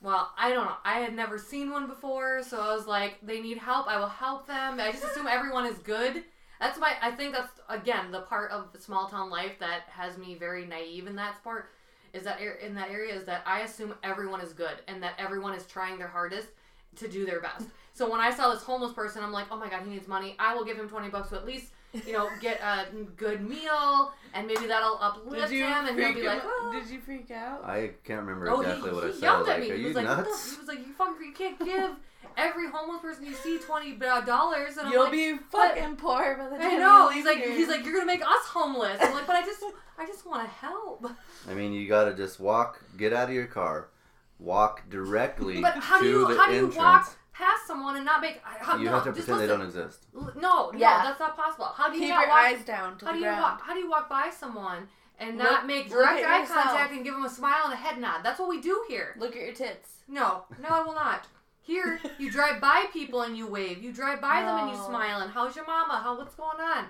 Well, I don't know. I had never seen one before, so I was like, they need help. I will help them. I just assume everyone is good. That's my. I think that's again the part of small town life that has me very naive in that part. Is that ar- in that area is that I assume everyone is good and that everyone is trying their hardest to do their best. So when I saw this homeless person, I'm like, oh my god, he needs money. I will give him twenty bucks to at least you know get a good meal and maybe that'll uplift Did you him and he'll be like, oh. Did you freak out? I can't remember Oh, exactly he, what he I said. yelled like, at me. are He you was like, "What the-" nuts? he was like, you fucker, you can't give every homeless person you see twenty uh, dollars. And I'm You'll like, be fucking poor by the time I know. He's like, here. he's like, you're gonna make us homeless. I'm like, but I just, I just want to help. I mean, you gotta just walk, get out of your car, walk directly But how to do you, the how do you entrance. walk past someone and not make. I- How, You no, have to just pretend they listen. don't exist. L- No, no, that's not possible. How do you Keep your walk, eyes down to How the thing? How do you ground. walk? How do you walk by someone and Look- not make direct eye yourself. contact and give them a smile and a head nod? That's what we do here. Look at your tits. No, no, I will not. Here, you drive by people and you wave. You drive by them and you smile. And how's your mama? How what's going on?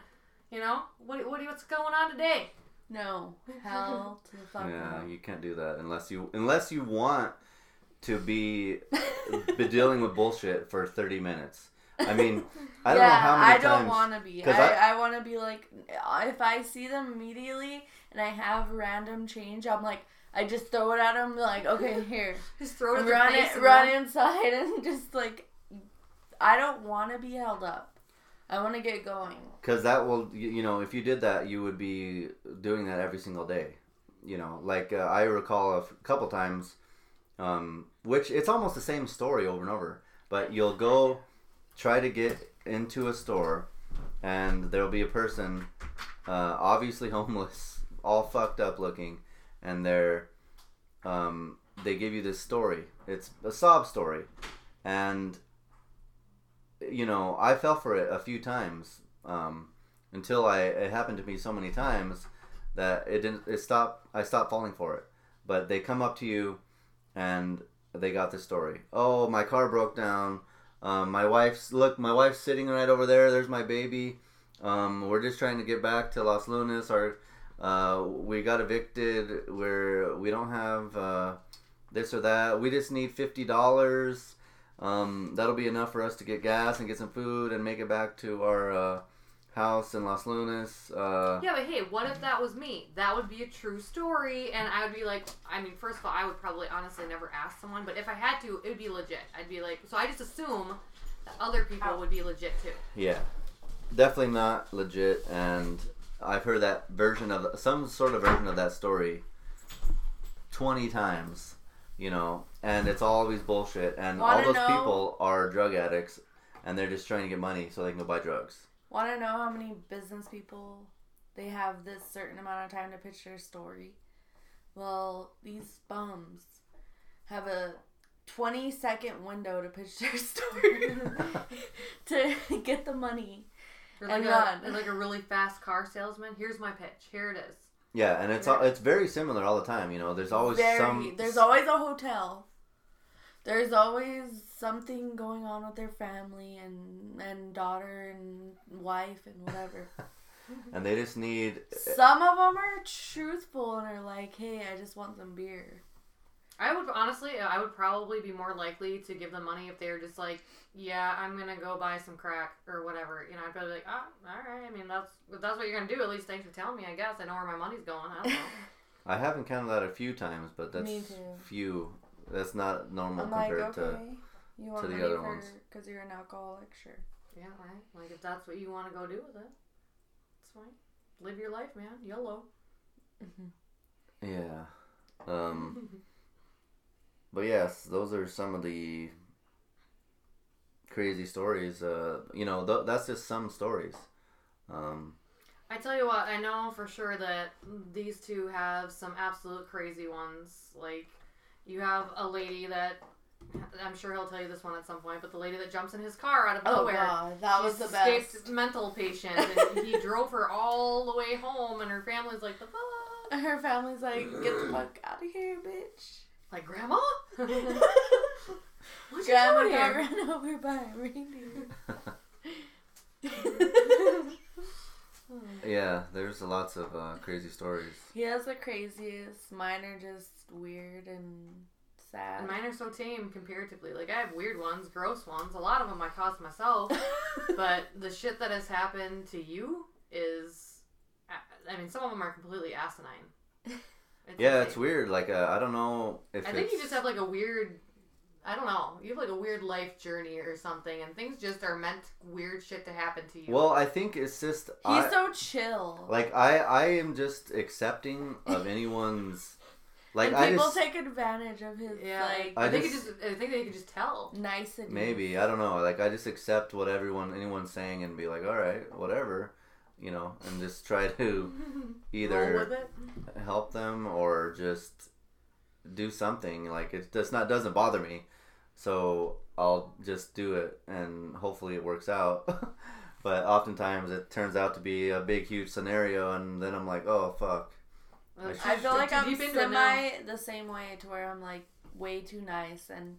You know what? What? What's going on today? No. Hell to the fuck Yeah, no. you can't do that unless you unless you want to be be dealing with bullshit for 30 minutes. I mean, I don't yeah, know how many I don't times. want to be. 'cause I, I- I, want to be like, if I see them immediately and I have random change, I'm like, I just throw it at them, like, okay, here, Just throw it in run it, and run inside, and just like, I don't want to be held up. I want to get going. Because that will, you you know, if you did that, you would be doing that every single day. You know, like uh, I recall a f- couple times, um, which it's almost the same story over and over. But you'll go try to get into a store, and there'll be a person, uh, obviously homeless, all fucked up looking, and they're, um, they give you this story. It's a sob story, and you know, I fell for it a few times um, until I it happened to me so many times that it didn't it stopped I stopped falling for it. But they come up to you and they got this story. Oh, my car broke down. Um, my wife's look. My wife's sitting right over there. There's my baby. Um, we're just trying to get back to Los Lunas. Our uh, we got evicted. We're we don't have uh, this or that. We just need fifty dollars. Um, that'll be enough for us to get gas and get some food and make it back to our uh, house in Las Lunas. Uh, Yeah, but hey, what if that was me? That would be a true story, and I would be like, I mean, first of all, I would probably honestly never ask someone, but if I had to, it would be legit. I'd be like, so I just assume that other people would be legit too. Yeah, definitely not legit. And I've heard that version of some sort of version of that story twenty times. You know, and it's always bullshit. And all Wanna those know- people are drug addicts, and they're just trying to get money so they can go buy drugs. Want to know how many business people they have this certain amount of time to pitch their story? Well, these bums have a 20 second window to pitch their story to get the money. Or like, And a, run. or like a really fast car salesman. Here's my pitch. Here it is. Yeah, and it's all, it's very similar all the time. You know, there's always Very, some. there's always a hotel. There's always something going on with their family and and daughter and wife and whatever. and they just need. Eh, some of them are truthful and are like, "Hey, I just want some beer." I would honestly, uh, I would probably be more likely to give them money if they were just like, yeah, I'm gonna go buy some crack or whatever. You know, I'd probably be like, oh, all right. I mean, that's if that's what you're gonna do. At least thanks for telling me. I guess I know where my money's going. I don't know. I have encountered that a few times, but that's few. That's not normal I'm like, compared okay, to. you want to the other for ones. because you're an alcoholic, sure. yeah, right. Like if that's what you want to go do with it, it's fine. Live your life, man. YOLO. Yeah. Um. But yes, those are some of the crazy stories. Uh, you know, th- that's just some stories. Um, I tell you what, I know for sure that these two have some absolute crazy ones. Like, you have a lady that I'm sure he'll tell you this one at some point, but the lady that jumps in his car out of Oh nowhere. god, that was the escaped best. mental patient, and he drove her all the way home, and her family's like, "The fuck?" Her family's like, "Get the fuck out of here, bitch." Like, Grandma? What's you Grandma doing got here? run over by a reindeer. yeah, there's lots of uh, crazy stories. he has the craziest. Mine are just weird and sad. And mine are so tame comparatively. Like, I have weird ones, gross ones. A lot of them I caused myself. but the shit that has happened to you is. I mean, some of them are completely asinine. It's Yeah, it's weird. Like uh, I don't know if I think you just have like a weird. I don't know. You have like a weird life journey or something, and things just are meant weird shit to happen to you. Well, I think it's just He's I, so chill. like I I am just accepting of anyone's like and I people just take advantage of his yeah, like I I, think just- it just. I think they could just tell. nicety. maybe I don't know like I just accept what everyone anyone's saying and be like all right whatever you know and just try to either help them or just do something like it does not doesn't bother me so I'll just do it and hopefully it works out. but oftentimes it turns out to be a big, huge scenario, and then I'm like, oh fuck. That's I feel like I'm deep into it now. semi the same way to where I'm like way too nice and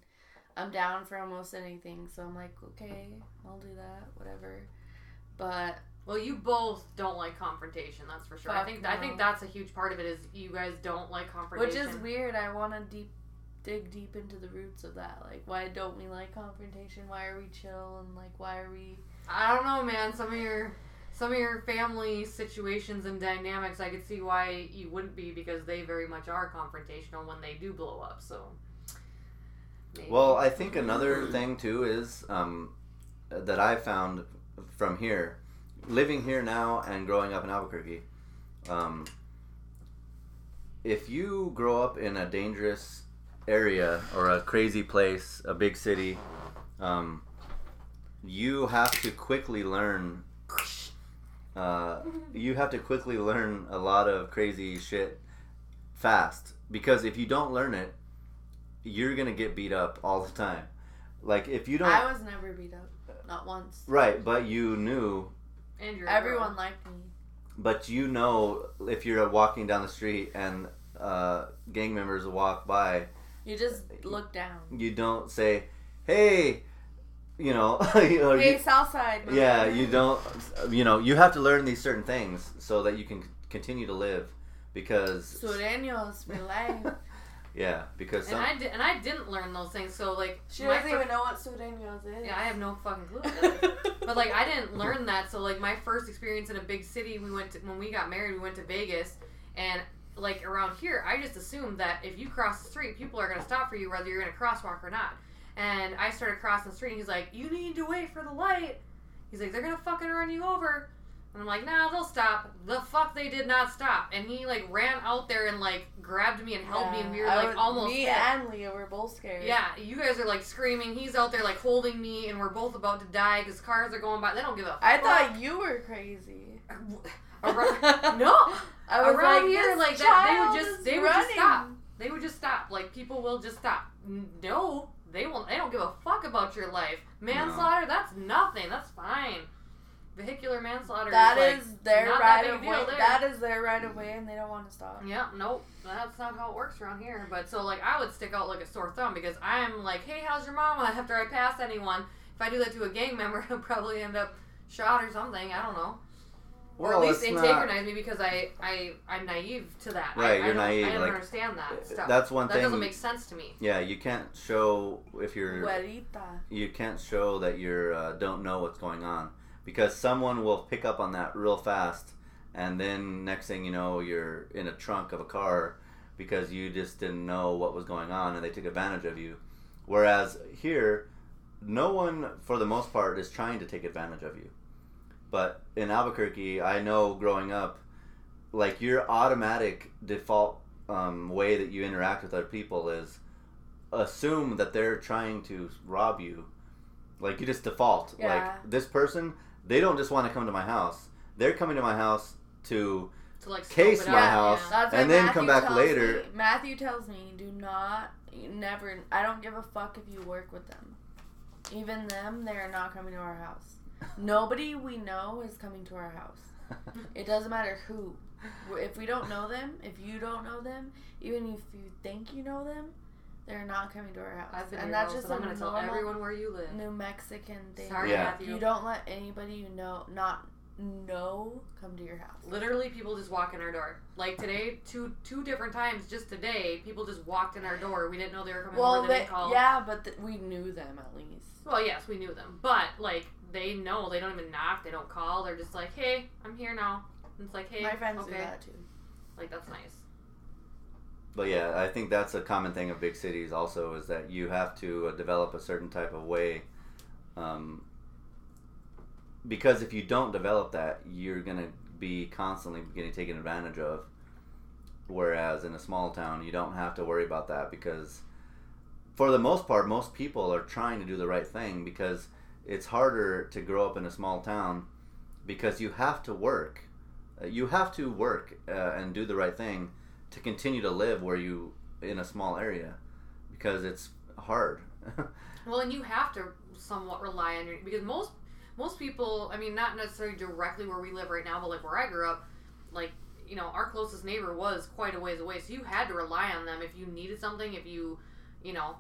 I'm down for almost anything. So I'm like, okay, I'll do that, whatever. But Well, you both don't like confrontation. That's for sure. I Fuck think I think that's a huge part of it. Is you guys don't like confrontation, which is weird. I want to deep dig deep into the roots of that. Like, why don't we like confrontation? Why are we chill and like why are we? I don't know, man. Some of your some of your family situations and dynamics, I could see why you wouldn't be because they very much are confrontational when they do blow up. So. maybe. Well, I think another thing too is um, that I found from here, living here now and growing up in Albuquerque. Um, if you grow up in a dangerous area or a crazy place, a big city, um, you have to quickly learn. Uh, you have to quickly learn a lot of crazy shit fast because if you don't learn it, you're gonna get beat up all the time. Like if you don't, I was never beat up, not once. right? But you knew, and Everyone girl. liked me. but you know, if you're walking down the street and uh, gang members walk by, You just look down. you don't say, "Hey," you know, you know, Hey, you- Southside. yeah, you don't, you know, you have to learn these certain things so that you can continue to live, because Sureños, mi life. yeah, because And I did, and I didn't learn those things. So like, She my doesn't fir- even know what Sureños is. Yeah, I have no fucking clue. what that is. But like I didn't learn that, so like my first experience in a big city, we went to, when we got married, we went to Vegas, and like around here, I just assumed that if you cross the street, people are gonna stop for you whether you're in a crosswalk or not. And I started crossing the street, and he's like, "You need to wait for the light." He's like, "They're gonna fucking run you over." And I'm like, "Nah, they'll stop." The fuck, they did not stop. And he like ran out there and like grabbed me and held me, and we were like was- almost Me hit. and Leah were both scared. Yeah, you guys are like screaming. He's out there like holding me, and we're both about to die because cars are going by. They don't give a. I fuck. thought you were crazy. Around, no, I was around like, here, like that, they would just they would just stop. They would just stop. Like people will just stop. No, they won't. They don't give a fuck about your life. Manslaughter, that's nothing. That's fine. Vehicular manslaughter. That is, is their right of way. there. That is their right of way, and they don't want to stop. Yeah, nope. That's not how it works around here. But so like I would stick out like a sore thumb because I'm like, hey, how's your mama? After I pass anyone, if I do that to a gang member, I'll probably end up shot or something. I don't know. Or Well, at least it's not- antagonized me because I I I'm naive to that. Right, I you're don't- naive, I don't like, understand that stuff. that's one that thing. That doesn't make sense to me. yeah, you can't show if you're Güerita. you can't show that you uh, don't know what's going on because someone will pick up on that real fast and then next thing you know you're in a trunk of a car because you just didn't know what was going on and they took advantage of you whereas here no one for the most part is trying to take advantage of you but in albuquerque i know growing up like your automatic default um, way that you interact with other people is assume that they're trying to rob you. Like you just default. Yeah. Like this person, they don't just want to come to my house. They're coming to my house to To like Case my out, house. yeah. And why then Matthew come back later. Me, Matthew tells me, do not, never. I don't give a fuck if you work with them. Even them, they are not coming to our house. Nobody we know is coming to our house. It doesn't matter who. If we don't know them, if you don't know them, even if you think you know them, they're not coming to our house. I've been and that's house, just and I'm gonna tell normal everyone where you live. New Mexican thing. Sorry, Yeah. Matthew. You don't let anybody you know not know come to your house. Literally, people just walk in our door. Like today, two two different times just today, people just walked in our door. We didn't know they were coming Well, over. They they, yeah, but th- we knew them at least. Well, yes, we knew them, but like they know they don't even knock. They don't call. They're just like, "Hey, I'm here now." And it's like, "Hey, My friends okay." do that too. Like that's nice. But yeah, I think that's a common thing of big cities. Also, is that you have to uh, develop a certain type of way, um, because if you don't develop that, you're gonna be constantly getting taken advantage of. Whereas in a small town, you don't have to worry about that because, for the most part, most people are trying to do the right thing because it's harder to grow up in a small town because you have to work. Uh, You have to work uh, and do the right thing to continue to live where you in a small area because it's hard Well, and you have to somewhat rely on your because most most people, I mean, not necessarily directly where we live right now, but like where I grew up, like you know, our closest neighbor was quite a ways away, so you had to rely on them if you needed something, if you, you know,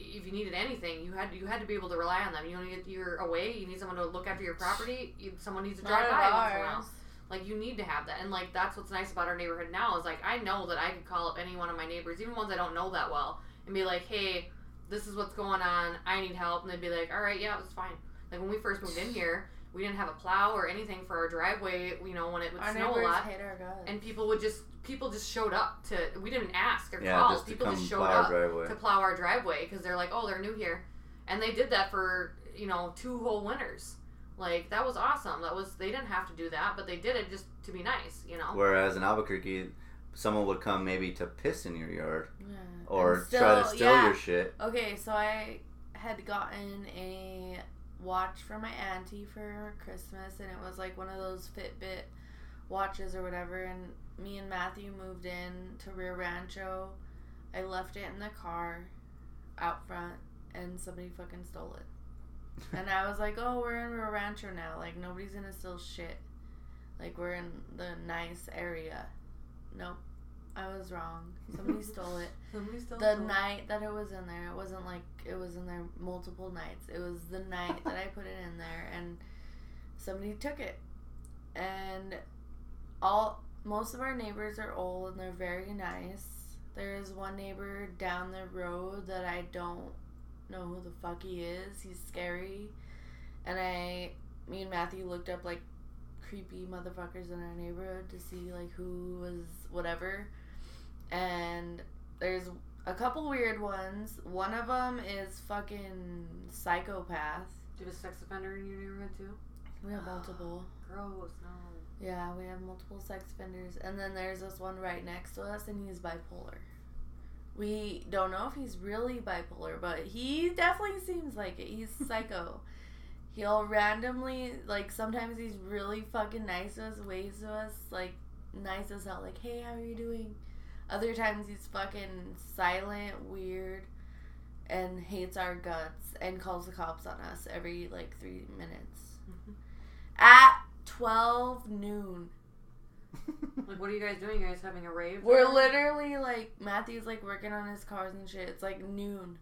if you needed anything, you had you had to be able to rely on them. You know, you're away, you need someone to look after your property, you, someone needs to drive by at once in a while. Like you need to have that, and like that's what's nice about our neighborhood now is like I know that I could call up any one of my neighbors, even ones I don't know that well, and be like, hey, this is what's going on. I need help, and they'd be like, all right, yeah, it's fine. Like when we first moved in here, we didn't have a plow or anything for our driveway. You know, when it would Our snow a neighbors lot, hate our guts. and people would just people just showed up to. We didn't ask or yeah, call. just people come just showed plow up driveway. to plow our driveway because they're like, oh, they're new here, and they did that for you know two whole winters. Like that was awesome. That was they didn't have to do that, but they did it just to be nice, you know. Whereas in Albuquerque, someone would come maybe to piss in your yard Yeah. or And try to steal yeah. your shit. Okay, so I had gotten a watch from my auntie for Christmas, and it was like one of those Fitbit watches or whatever. And me and Matthew moved in to Rio Rancho. I left it in the car out front, and somebody fucking stole it. And I was like, "Oh, we're in Rio Rancho now. Like nobody's gonna steal shit. Like we're in the nice area." Nope, I was wrong. Somebody stole it. Somebody still the night that it was in there it wasn't like it was in there multiple nights. It was the night that i put it in there and somebody took it. And all most of our neighbors are old and they're very nice. There's one neighbor down the road that i don't know who the fuck he is. He's scary. And i me and matthew looked up like creepy motherfuckers in our neighborhood to see like who was whatever and there's a couple weird ones. One of them is fucking psychopath. Do you have a sex offender in your neighborhood too? We have multiple. Gross. No. Yeah, we have multiple sex offenders. And then there's this one right next to us, and he's bipolar. We don't know if he's really bipolar, but he definitely seems like it. He's psycho. He'll randomly, like, sometimes he's really fucking nice to us, waves to us, like, nice as hell, like, hey, how are you doing? Other times he's fucking silent, weird, and hates our guts and calls the cops on us every, like, three minutes. At 12 noon. Like, what are you guys doing? You guys having a rave? We're there? literally like Matthew's like working on his cars and shit. It's like noon.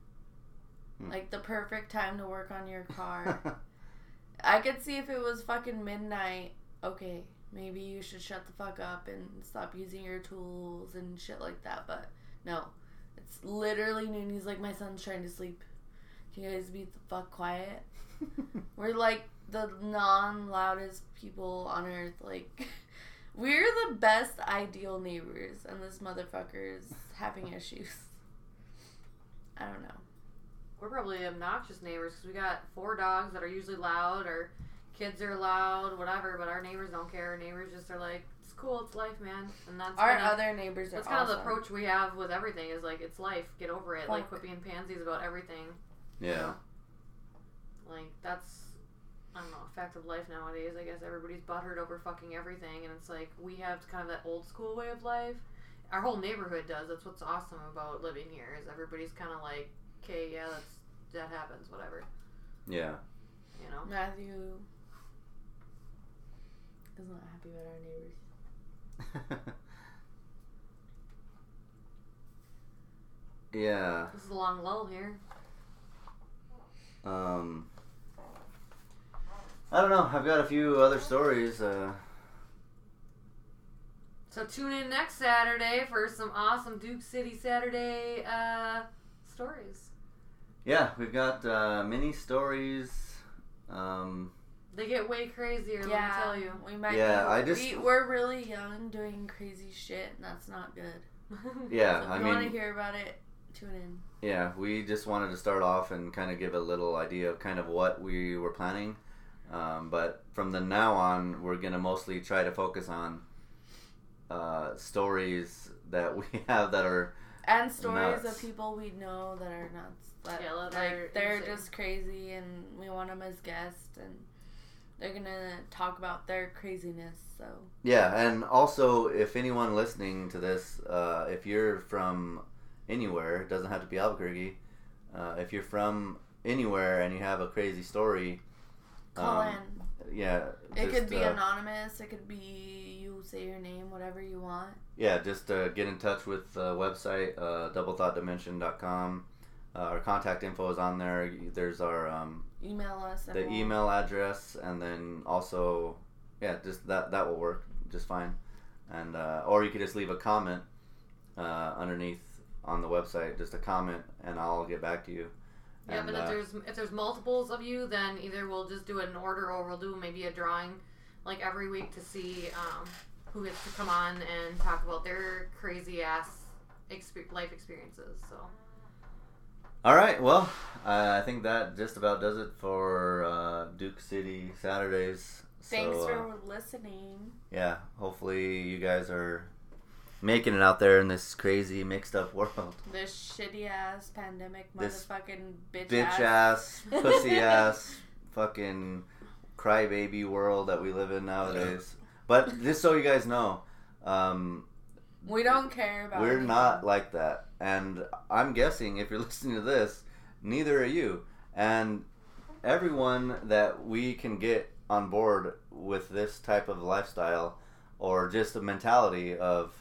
Hmm. Like the perfect time to work on your car. I could see if it was fucking midnight, okay, maybe you should shut the fuck up and stop using your tools and shit like that, but no. It's literally noon. He's like, My son's trying to sleep. Can you guys be the fuck quiet? We're like the non loudest people on earth. Like, we're the best ideal neighbors, and this motherfucker is having issues. I don't know. We're probably obnoxious neighbors because we got four dogs that are usually loud, or kids are loud, whatever. But our neighbors don't care. Our neighbors just are like, "It's cool, it's life, man." And that's Our kinda, other neighbors are that's kind of the approach we have with everything. Is like, it's life. Get over it. Like, Fuck. quit being pansies about everything. yeah. Like that's. I don't know, a fact of life nowadays. I guess everybody's butthurt over fucking everything, and it's like we have kind of that old school way of life. Our whole neighborhood does. That's what's awesome about living here is everybody's kind of like, okay, yeah, that's that happens, whatever. Yeah. You know. Matthew is not happy about our neighbors. yeah. This is a long lull here. Um. I don't know. I've got a few other stories. Uh, So tune in next Saturday for some awesome Duke City Saturday uh, stories. yeah, we've got uh, mini stories. Um, They get way crazier, let me tell you. we might. Yeah, be, I just- we, we're really young, doing crazy shit, and that's not good. yeah, so if I you want to hear about it, tune in. yeah, we just wanted to start off and kind of give a little idea of kind of what we were planning. Um, but from the now on, we're gonna mostly try to focus on uh, stories that we have that are And stories Nuts. of people we know that are nuts. That, Yeah, like they're insane. just crazy, and we want them as guests, and they're gonna talk about their craziness. So Yeah, and also if anyone listening to this, uh, if you're from anywhere, it doesn't have to be Albuquerque, uh, if you're from anywhere and you have a crazy story, Call um, in. yeah, It just, could be uh, anonymous. It could be you say your name, whatever you want. Yeah, just uh, get in touch with the website, uh, doublethoughtdimension.com. Uh, our contact info is on there. There's our um, Email us. the we'll- email address, and then also, yeah, just that that will work just fine. And uh, or you could just leave a comment uh, underneath on the website, just a comment, and I'll get back to you. Yeah, And, but if uh, there's if there's multiples of you, then either we'll just do in order, or we'll do maybe a drawing, like every week to see um, who gets to come on and talk about their crazy ass exper- life experiences. So All right, well, uh, I think that just about does it for uh, Duke City Saturdays. Thanks so, uh, for listening. yeah, hopefully you guys are making it out there in this crazy mixed up world. This shitty ass pandemic This motherfucking bitch, Bitch ass, pussy ass, fucking crybaby world that we live in nowadays. But just so you guys know, um, We don't care about. we're anything. not like that. And I'm guessing if you're listening to this, neither are you. And everyone that we can get on board with this type of lifestyle or just the mentality of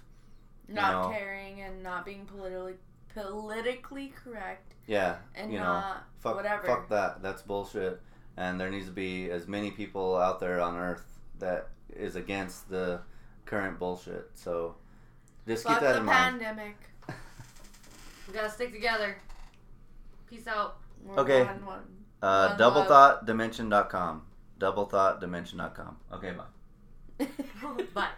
not know. caring and not being politically politically correct yeah and you know not fuck, whatever. fuck that that's bullshit and there needs to be as many people out there on earth that is against the current bullshit so just fuck keep that in mind pandemic. We gotta stick together. Peace out. We're Okay. one, one. uh, One doublethoughtdimension.com doublethoughtdimension.com okay bye. Bye.